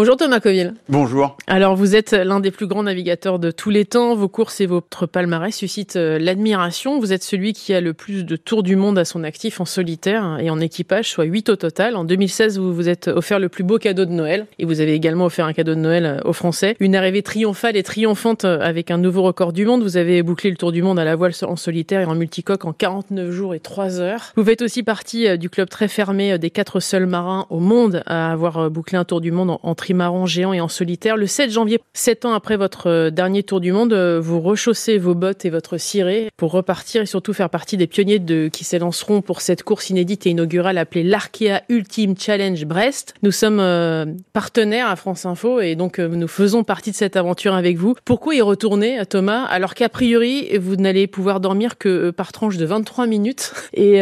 Bonjour Thomas Coville. Bonjour. Alors vous êtes l'un des plus grands navigateurs de tous les temps. Vos courses et votre palmarès suscitent euh, l'admiration. Vous êtes celui qui a le plus de tours du monde à son actif en solitaire et en équipage, soit 8 au total. En 2016, vous vous êtes offert le plus beau cadeau de Noël et vous avez également offert un cadeau de Noël euh, aux Français. Une arrivée triomphale et triomphante euh, avec un nouveau record du monde. Vous avez bouclé le tour du monde à la voile en solitaire et en multicoque en 49 jours et 3 heures. Vous faites aussi partie du club très fermé des quatre seuls marins au monde à avoir bouclé un tour du monde en, en trimaran géant et en solitaire. Le 7 janvier, 7 ans après votre euh, dernier tour du monde, euh, vous rechaussez vos bottes et votre ciré pour repartir et surtout faire partie des pionniers de, qui s'élanceront pour cette course inédite et inaugurale appelée l'Arkea Ultime Challenge Brest. Nous sommes euh, partenaires à France Info et donc nous faisons partie de cette aventure avec vous. Pourquoi y retourner, Thomas, alors qu'a priori, vous n'allez pouvoir dormir que par tranche de 23 minutes et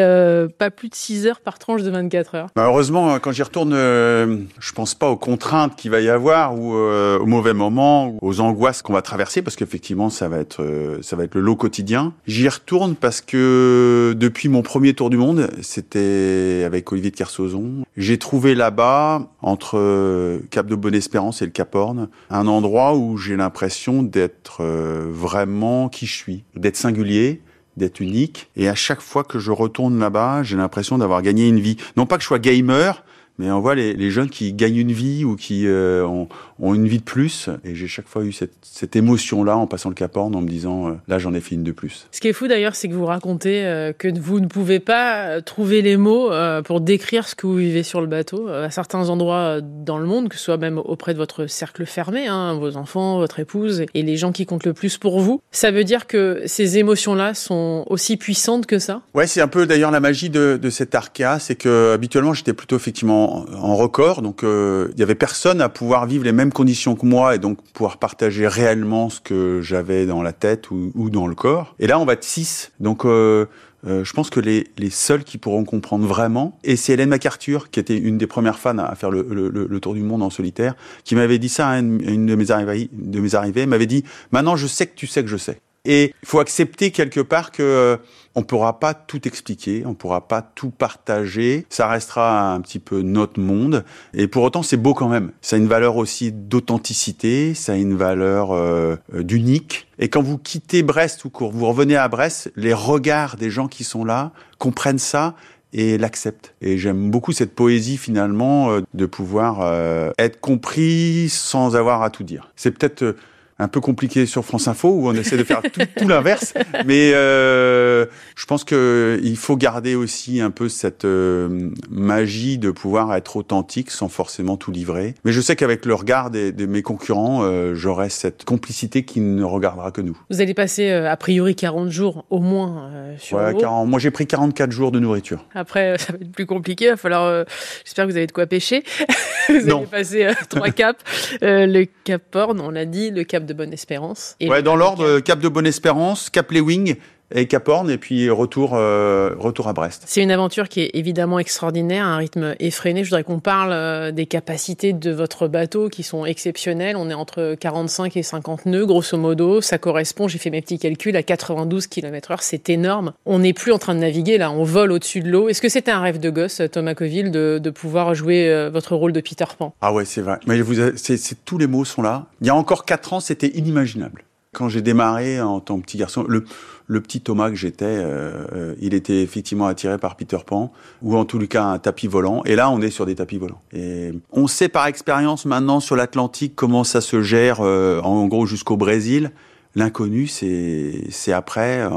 pas plus de 6 heures par tranche de 24 heures? Bah, Heureusement, quand j'y retourne, je pense pas aux contraintes qu'il va y avoir ou au mauvais moment aux angoisses qu'on va traverser parce qu'effectivement ça va être euh, ça va être le lot quotidien. J'y retourne parce que depuis mon premier tour du monde, c'était avec Olivier de Kersauzon, j'ai trouvé là-bas entre euh, Cap de Bonne-Espérance et le Cap Horn un endroit où j'ai l'impression d'être euh, vraiment qui je suis, d'être singulier, d'être unique. Et à chaque fois que je retourne là-bas, j'ai l'impression d'avoir gagné une vie. Non pas que je sois gamer, mais on voit les, les, jeunes qui gagnent une vie ou qui euh, ont, ont, une vie de plus. Et j'ai chaque fois eu cette, cette émotion-là en passant le Cap Horn en me disant, euh, là j'en ai fait une de plus. Ce qui est fou d'ailleurs, c'est que vous racontez euh, que vous ne pouvez pas trouver les mots pour décrire ce que vous vivez sur le bateau. À certains endroits dans le monde, que ce soit même auprès de votre cercle fermé, hein, vos enfants, votre épouse et les gens qui comptent le plus pour vous. Ça veut dire que ces émotions-là sont aussi puissantes que ça? Ouais, c'est un peu d'ailleurs la magie de, de cet Arkea, c'est que habituellement j'étais plutôt effectivement en, record, donc euh, il y avait personne à pouvoir vivre les mêmes conditions que moi et donc pouvoir partager réellement ce que j'avais dans la tête ou, dans le corps. Et là, on va être six, donc euh, euh, je pense que les, seuls qui pourront comprendre vraiment, et c'est Hélène MacArthur, qui était une des premières fans à faire le, tour du monde en solitaire, qui m'avait dit ça à une, une de mes de mes arrivées, m'avait dit, maintenant je sais que tu sais que je sais. Et il faut accepter quelque part que euh, on pourra pas tout expliquer, on pourra pas tout partager. Ça restera un petit peu notre monde. Et pour autant, c'est beau quand même. Ça a une valeur aussi d'authenticité, ça a une valeur euh, d'unique. Et quand vous quittez Brest ou que vous revenez à Brest, les regards des gens qui sont là comprennent ça et l'acceptent. Et j'aime beaucoup cette poésie finalement euh, de pouvoir euh, être compris sans avoir à tout dire. C'est peut-être euh, un peu compliqué sur France Info où on essaie de faire tout, tout l'inverse. Mais euh, je pense que il faut garder aussi un peu cette euh, magie de pouvoir être authentique sans forcément tout livrer. Mais je sais qu'avec le regard de mes concurrents, euh, j'aurai cette complicité qui ne regardera que nous. Vous allez passer euh, a priori 40 jours au moins euh, sur ouais, 40, Moi j'ai pris 44 jours de nourriture. Après ça va être plus compliqué. Il va falloir. J'espère que vous avez de quoi pêcher. vous non. allez passer trois caps. le Cap Horn, on l'a dit, le Cap de Bonne-Espérance. Ouais, dans l'ordre, Cap de Bonne-Espérance, Cap Lewing et Cap Horn, et puis retour, euh, retour à Brest. C'est une aventure qui est évidemment extraordinaire, un rythme effréné. Je voudrais qu'on parle euh, des capacités de votre bateau qui sont exceptionnelles. On est entre 45 et 50 nœuds, grosso modo. Ça correspond, j'ai fait mes petits calculs, à 92 km heure. C'est énorme. On n'est plus en train de naviguer, là, on vole au-dessus de l'eau. Est-ce que c'était un rêve de gosse, Thomas Coville, de, de pouvoir jouer euh, votre rôle de Peter Pan? Ah ouais, c'est vrai. Mais vous, c'est, tous les mots sont là. Il y a encore 4 ans, c'était inimaginable. Quand j'ai démarré en tant que petit garçon, le, le petit Thomas que j'étais, euh, il était effectivement attiré par Peter Pan, ou en tout cas un tapis volant. Et là, on est sur des tapis volants. Et on sait par expérience maintenant sur l'Atlantique comment ça se gère, euh, en gros jusqu'au Brésil. L'inconnu, c'est après, euh,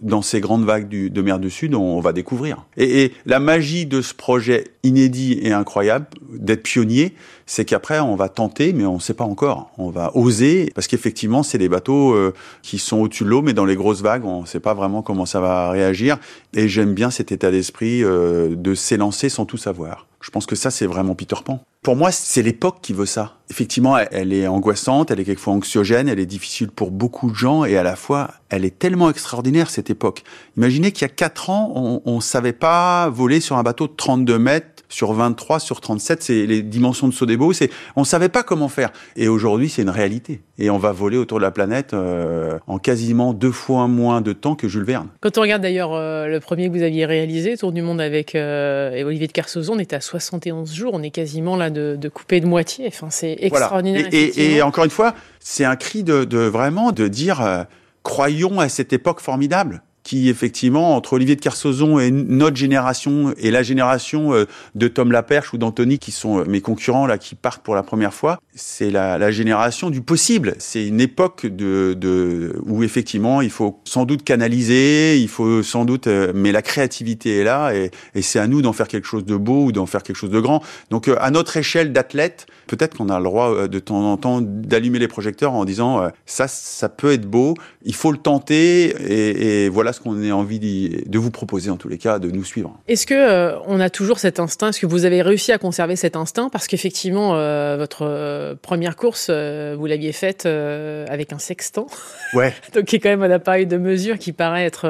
dans ces grandes vagues du, de mer du Sud, on, on va découvrir. Et, et, la magie de ce projet inédit et incroyable, d'être pionnier, c'est qu'après, on va tenter, mais on ne sait pas encore. On va oser, parce qu'effectivement, c'est des bateaux euh, qui sont au-dessus de l'eau, mais dans les grosses vagues, on ne sait pas vraiment comment ça va réagir. Et j'aime bien cet état d'esprit euh, de s'élancer sans tout savoir. Je pense que ça, c'est vraiment Peter Pan. Pour moi, c'est l'époque qui veut ça. Effectivement, elle est angoissante, elle est quelquefois anxiogène, elle est difficile pour beaucoup de gens, et à la fois, elle est tellement extraordinaire, cette époque. Imaginez qu'il y a quatre ans, on ne savait pas voler sur un bateau de 32 mètres sur 23, sur 37, c'est les dimensions de Sodebo. C'est, on savait pas comment faire. Et aujourd'hui, c'est une réalité. Et on va voler autour de la planète euh, en quasiment deux fois moins de temps que Jules Verne. Quand on regarde d'ailleurs euh, le premier que vous aviez réalisé, Tour du monde avec euh, Olivier de Kersauzon, on était à 71 jours. On est quasiment là de, de couper de moitié. Enfin, c'est extraordinaire. Et, et, encore une fois, c'est un cri de, de, vraiment de dire croyons à cette époque formidable qui effectivement entre Olivier de Kersauzon et notre génération et la génération euh, de Tom Laperche ou d'Anthony qui sont euh, mes concurrents là qui partent pour la première fois, c'est la, la, génération du possible. C'est une époque de, de, où effectivement il faut sans doute canaliser, il faut sans doute, euh, mais la créativité est là et, et c'est à nous d'en faire quelque chose de beau ou d'en faire quelque chose de grand. Donc à notre échelle d'athlète, peut-être qu'on a le droit de temps en temps d'allumer les projecteurs en disant ça, ça peut être beau, il faut le tenter et, et voilà qu'on ait envie de vous proposer en tous les cas de nous suivre. Est-ce que euh, on a toujours cet instinct? Est-ce que vous avez réussi à conserver cet instinct? Parce qu'effectivement, euh, votre euh, première course, vous l'aviez faite avec un sextant. Ouais. Donc qui est quand même un appareil de mesure qui paraît être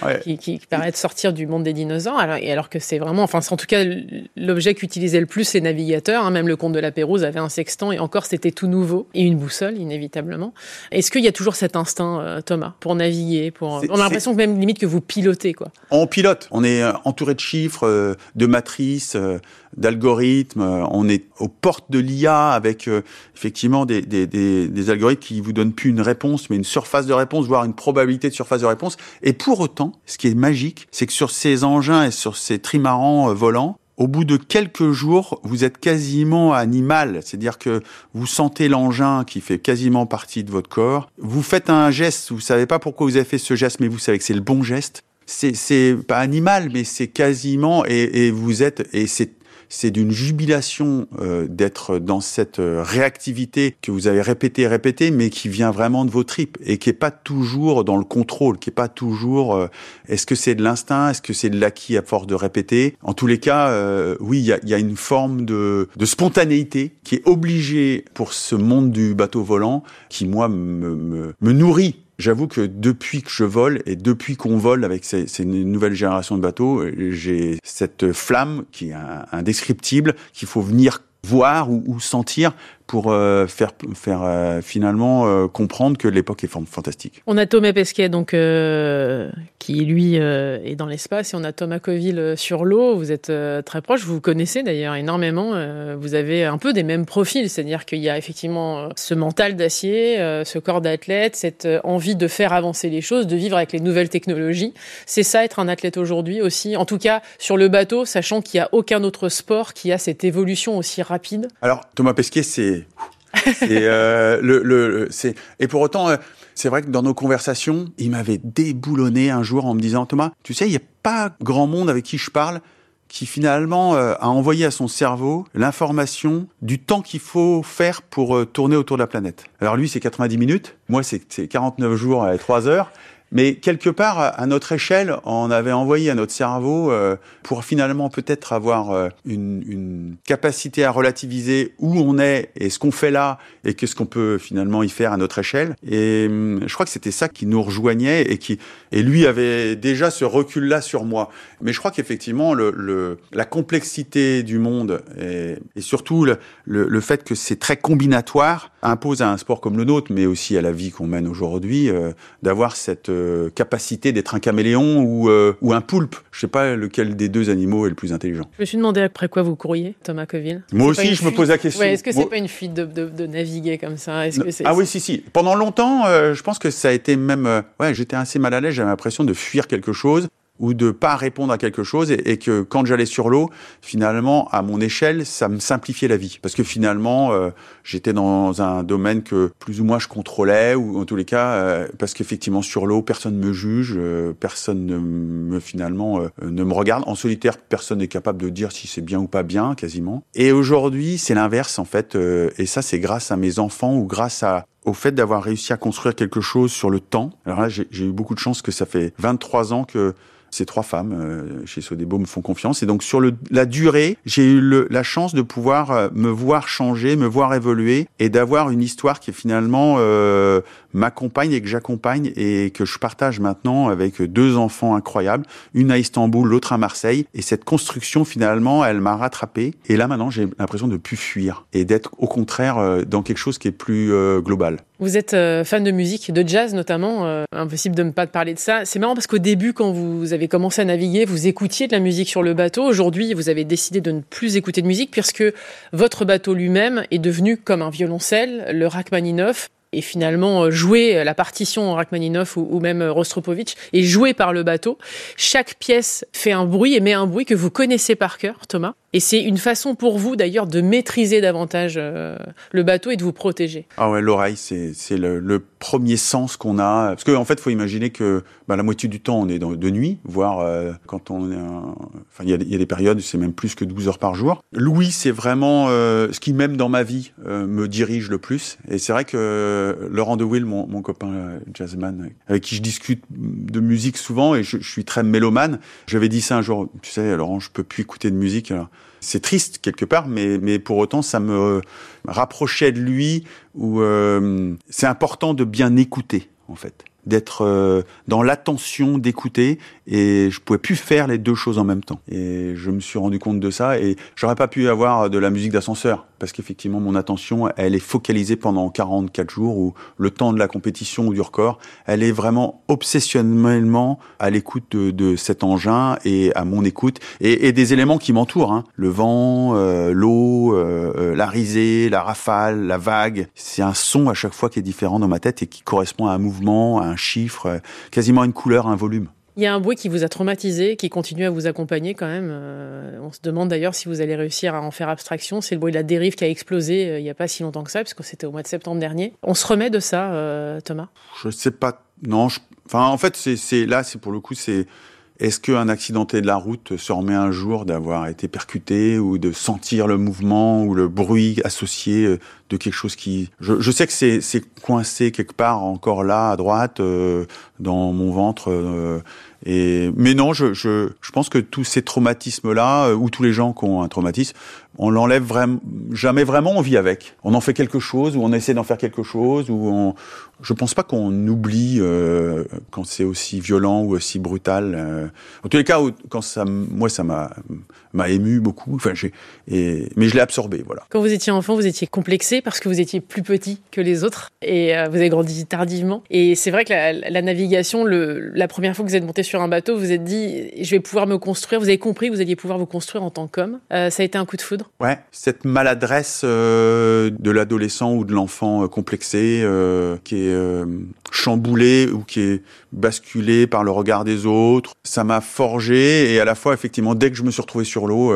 ah, qui, qui, paraît être sortir du monde des dinosaures. Alors, et alors que c'est vraiment, enfin, en tout cas, l'objet qu'utilisaient le plus les navigateurs. Hein, même le comte de la Pérouse avait un sextant et encore c'était tout nouveau et une boussole inévitablement. Est-ce qu'il y a toujours cet instinct, Thomas, pour naviguer Pour on a l'impression que même limite que vous pilotez, quoi. On pilote. On est euh, entouré de chiffres, euh, de matrices, euh, d'algorithmes. On est aux portes de l'IA avec effectivement des, des, des, des, algorithmes qui vous donnent plus une réponse, mais une surface de réponse, voire une probabilité de surface de réponse. Et pour autant, ce qui est magique, c'est que sur ces engins et sur ces trimarans volants, au bout de quelques jours, vous êtes quasiment animal, c'est-à-dire que vous sentez l'engin qui fait quasiment partie de votre corps. Vous faites un geste, vous savez pas pourquoi vous avez fait ce geste, mais vous savez que c'est le bon geste. C'est pas animal, mais c'est quasiment et, et vous êtes et c'est c'est d'une jubilation euh, d'être dans cette euh, réactivité que vous avez répété et répété, mais qui vient vraiment de vos tripes et qui est pas toujours dans le contrôle, qui est pas toujours. Euh, est-ce que c'est de l'instinct, est-ce que c'est de l'acquis à force de répéter? En tous les cas, oui, il y a, y a, une forme de, de, spontanéité qui est obligée pour ce monde du bateau volant, qui moi me, me, me nourrit J'avoue que depuis que je vole et depuis qu'on vole avec ces, nouvelles générations de bateaux, j'ai cette flamme qui est indescriptible qu'il faut venir voir ou sentir pour euh, faire, faire euh, finalement euh, comprendre que l'époque est fantastique. On a Thomas Pesquet donc qui lui est dans l'espace et on a Thomas Coville sur l'eau. Vous êtes très proche, vous vous connaissez d'ailleurs énormément. vous avez un peu des mêmes profils, c'est-à-dire qu'il y a effectivement ce mental d'acier, ce corps d'athlète, cette envie de faire avancer les choses, de vivre avec les nouvelles technologies. C'est ça être un athlète aujourd'hui aussi. En tout cas sur le bateau, sachant qu'il n'y a aucun autre sport qui a cette évolution aussi rapide. Alors Thomas Pesquet, c'est euh, le, le et pour autant euh, c'est vrai que dans nos conversations, il m'avait déboulonné un jour en me disant Thomas, tu sais, il n'y a pas grand monde avec qui je parle qui finalement euh, a envoyé à son cerveau l'information du temps qu'il faut faire pour tourner autour de la planète. Alors lui, c'est 90 minutes, moi c'est 49 jours et 3 heures, mais quelque part, à notre échelle, on avait envoyé à notre cerveau euh, pour finalement peut-être avoir euh, une, une, capacité à relativiser où on est et ce qu'on fait là et qu'est-ce qu'on peut finalement y faire à notre échelle. Et hum, je crois que c'était ça qui nous rejoignait et qui et lui avait déjà ce recul-là sur moi. Mais je crois qu'effectivement, le, le, la complexité du monde et, et surtout le, le, fait que c'est très combinatoire impose à un sport comme le nôtre, mais aussi à la vie qu'on mène aujourd'hui, euh, d'avoir cette euh, capacité d'être un caméléon ou, euh, ou un poulpe. Je sais pas lequel des deux animaux est le plus intelligent. Je me suis demandé après quoi vous courriez, Thomas Coville. Moi aussi, je me pose la question. Ouais, est-ce que c'est pas une fuite de, de, de, naviguer comme ça? Est-ce que Ah oui, si, si. Pendant longtemps, je pense que ça a été même... ouais, j'étais assez mal à l'aise, j'avais l'impression de fuir quelque chose ou de pas répondre à quelque chose et, que quand j'allais sur l'eau, finalement, à mon échelle, ça me simplifiait la vie parce que finalement, euh, j'étais dans un domaine que plus ou moins je contrôlais ou en tous les cas, euh, parce qu'effectivement sur l'eau, personne me juge, euh, personne ne me finalement ne me regarde. En solitaire, personne n'est capable de dire si c'est bien ou pas bien, quasiment. Et aujourd'hui, c'est l'inverse en fait, et ça, c'est grâce à mes enfants ou grâce à au fait d'avoir réussi à construire quelque chose sur le temps. Alors là, j'ai eu beaucoup de chance que ça fait 23 ans que Ces trois femmes euh, chez Sodebo me font confiance. Et donc sur le, la durée, j'ai eu le, la chance de pouvoir euh, me voir changer, me voir évoluer et d'avoir une histoire qui finalement euh, m'accompagne et que j'accompagne et que je partage maintenant avec deux enfants incroyables, une à Istanbul, l'autre à Marseille. Et cette construction finalement, elle m'a rattrapé. Et là maintenant, j'ai l'impression de plus fuir et d'être au contraire euh, dans quelque chose qui est plus euh, global. Vous êtes euh, fan de musique, de jazz notamment. Euh, impossible de ne pas parler de ça. C'est marrant parce qu'au début, quand vous avez commencé à naviguer, vous écoutiez de la musique sur le bateau. Aujourd'hui, vous avez décidé de ne plus écouter de musique puisque votre bateau lui-même est devenu comme un violoncelle, le Rachmaninoff et finalement euh, jouer la partition Rachmaninoff ou, même Rostropovitch est joué par le bateau. Chaque pièce fait un bruit, émet un bruit que vous connaissez par cœur, Thomas. Et c'est une façon pour vous d'ailleurs de maîtriser davantage euh, le bateau et de vous protéger. Ah ouais, l'oreille, c'est le, premier sens qu'on a. Parce qu'en en fait, faut imaginer que bah, la moitié du temps, on est de nuit, voire euh, quand on est... Enfin, il y, a, il des périodes, c'est même plus que 12 heures par jour. Louis, c'est vraiment euh, ce qui, même dans ma vie, me dirige le plus. Et c'est vrai que Laurent De Will, mon, mon copain jazzman, avec qui je discute de musique souvent, et je, suis très mélomane, j'avais dit ça un jour, tu sais, Laurent, je peux plus écouter de musique. C'est triste quelque part, mais, mais pour autant, ça me rapprochait de lui, où euh, c'est important de bien écouter, en fait. D'être euh, dans l'attention d'écouter et je pouvais plus faire les deux choses en même temps. Et je me suis rendu compte de ça et j'aurais pas pu avoir de la musique d'ascenseur parce qu'effectivement mon attention elle est focalisée pendant 44 jours ou le temps de la compétition ou du record elle est vraiment obsessionnellement à l'écoute de, de cet engin et à mon écoute et, et des éléments qui m'entourent hein. le vent euh, l'eau euh, euh, la risée la rafale la vague c'est un son à chaque fois qui est différent dans ma tête et qui correspond à un mouvement à un chiffre euh, quasiment à une couleur à un volume Il y a un bruit qui vous a traumatisé, qui continue à vous accompagner quand même. Euh, on se demande d'ailleurs si vous allez réussir à en faire abstraction. C'est le bruit de la dérive qui a explosé euh, il n'y a pas si longtemps que ça, puisque c'était au mois de septembre dernier. On se remet de ça, euh, Thomas? Je sais pas non enfin en fait là c'est pour le coup c'est est-ce qu'un accidenté de la route se remet un jour d'avoir été percuté ou de sentir le mouvement ou le bruit associé euh, de quelque chose qui... Je, sais que c'est c'est coincé quelque part encore là à droite euh, dans mon ventre. euh, mais non, je, pense que tous ces traumatismes-là, euh, ou tous les gens qui ont un traumatisme, on l'enlève vraiment jamais vraiment. On vit avec. On en fait quelque chose, ou on essaie d'en faire quelque chose, ou on. Je pense pas qu'on oublie euh, quand c'est aussi violent ou aussi brutal. euh. En tous les cas, quand ça, moi, ça m'a ému beaucoup. Enfin, mais je l'ai absorbé, voilà. Quand vous étiez enfant, vous étiez complexé parce que vous étiez plus petit que les autres et vous avez grandi tardivement. Et c'est vrai que la, navigation, la première fois que vous êtes monté sur un bateau, vous vous êtes dit, je vais pouvoir me construire. Vous avez compris que vous alliez pouvoir vous construire en tant qu'homme. Euh, ça a été un coup de foudre. Ouais, cette maladresse euh, de l'adolescent ou de l'enfant euh, complexé qui est chamboulé ou qui est basculé par le regard des autres, ça m'a forgé et à la fois effectivement dès que je me suis retrouvé sur l'eau,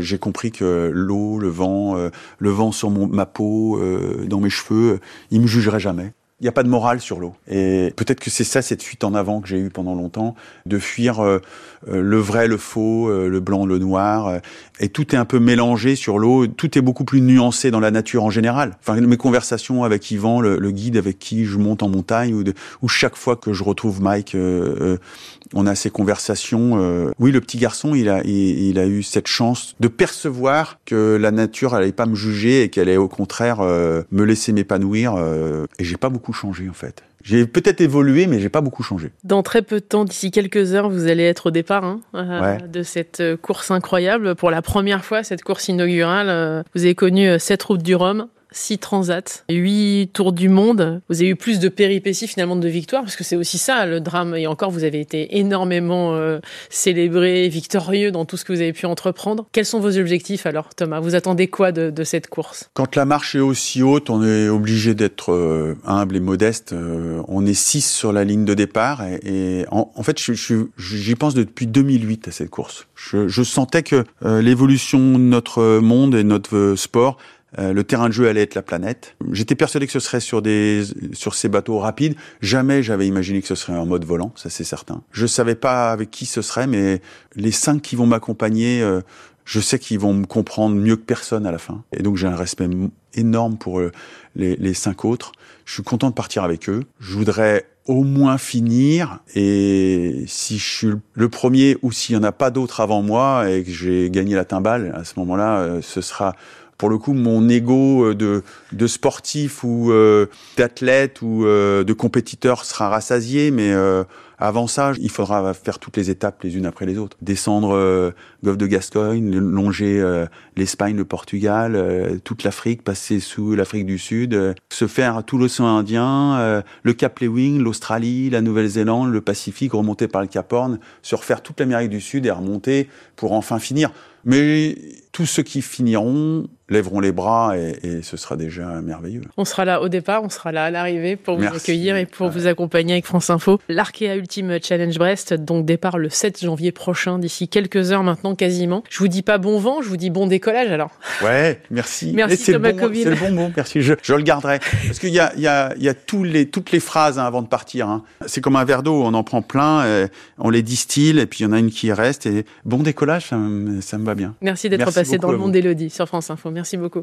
j'ai compris que l'eau, le vent, le vent sur mon, ma peau, dans mes cheveux, il me jugerait jamais. Il n'y a pas de morale sur l'eau. Et peut-être que c'est ça, cette fuite en avant que j'ai eue pendant longtemps, de fuir euh, euh, le vrai, le faux, euh, le blanc, le noir. euh, et tout est un peu mélangé sur l'eau. Tout est beaucoup plus nuancé dans la nature en général. Enfin, mes conversations avec Yvan, le, guide avec qui je monte en montagne, ou, chaque fois que je retrouve Mike, euh, euh, on a ces conversations. oui, le petit garçon, il a, il, il a eu cette chance de percevoir que la nature allait pas me juger et qu'elle allait au contraire me laisser m'épanouir. et j'ai pas beaucoup changé en fait. J'ai peut-être évolué, mais j'ai pas beaucoup changé. Dans très peu de temps, d'ici quelques heures, vous allez être au départ hein, euh, Ouais. de cette euh, course incroyable. Pour la première fois, cette course inaugurale, euh, vous avez connu sept routes du Rhum, six transats, huit tours du monde. Vous avez eu plus de péripéties finalement de victoires, parce que c'est aussi ça le drame. Et encore, vous avez été énormément euh, célébré, victorieux dans tout ce que vous avez pu entreprendre. Quels sont vos objectifs alors, Thomas? Vous attendez quoi de, de cette course? Quand la marche est aussi haute, on est obligé d'être euh, humble et modeste. Euh, on est six sur la ligne de départ et, et en, en fait, je- je- j'y pense depuis 2008 à cette course. Je, je sentais que euh, l'évolution de notre monde et notre euh, sport euh, le terrain de jeu allait être la planète. J'étais persuadé que ce serait sur des sur ces bateaux rapides. Jamais j'avais imaginé que ce serait en mode volant, ça c'est certain. Je savais pas avec qui ce serait, mais les cinq qui vont m'accompagner, euh, je sais qu'ils vont me comprendre mieux que personne à la fin. Et donc j'ai un respect énorme pour euh, les, les cinq autres. Je suis content de partir avec eux. Je voudrais au moins finir. Et si je suis le premier ou s'il n'y en a pas d'autres avant moi et que j'ai gagné la timbale, à ce moment-là, euh, ce sera pour le coup mon ego euh, de, de sportif ou euh, d'athlète ou de compétiteur sera rassasié, mais avant ça, il faudra faire toutes les étapes les unes après les autres. Descendre euh, Golfe de Gascogne, longer euh, l'Espagne, le Portugal, euh, toute l'Afrique, passer sous l'Afrique du Sud, euh, se faire tout l'océan Indien, le Cap Lewin, l'Australie, la Nouvelle-Zélande, le Pacifique, remonter par le Cap Horn, se refaire toute l'Amérique du Sud et remonter pour enfin finir. Mais tous ceux qui finiront lèveront les bras et, et, ce sera déjà merveilleux. On sera là au départ, on sera là à l'arrivée pour vous accueillir et pour vous accompagner avec France Info. L'Arkea Ultime Challenge Brest, donc départ le 7 janvier prochain, d'ici quelques heures maintenant quasiment. Je vous dis pas bon vent, je vous dis bon décollage alors. Ouais, merci. merci Thomas bon, C'est le bon mot, merci. Je, je le garderai. Parce qu'il y a, il y a, il y a tous les, toutes les phrases hein, avant de partir. Hein. C'est comme un verre d'eau, on en prend plein, on les distille et puis il y en a une qui reste. Et bon décollage, ça, ça me va bien. Merci d'être passé dans le monde d'Elodie sur France Info. Merci beaucoup.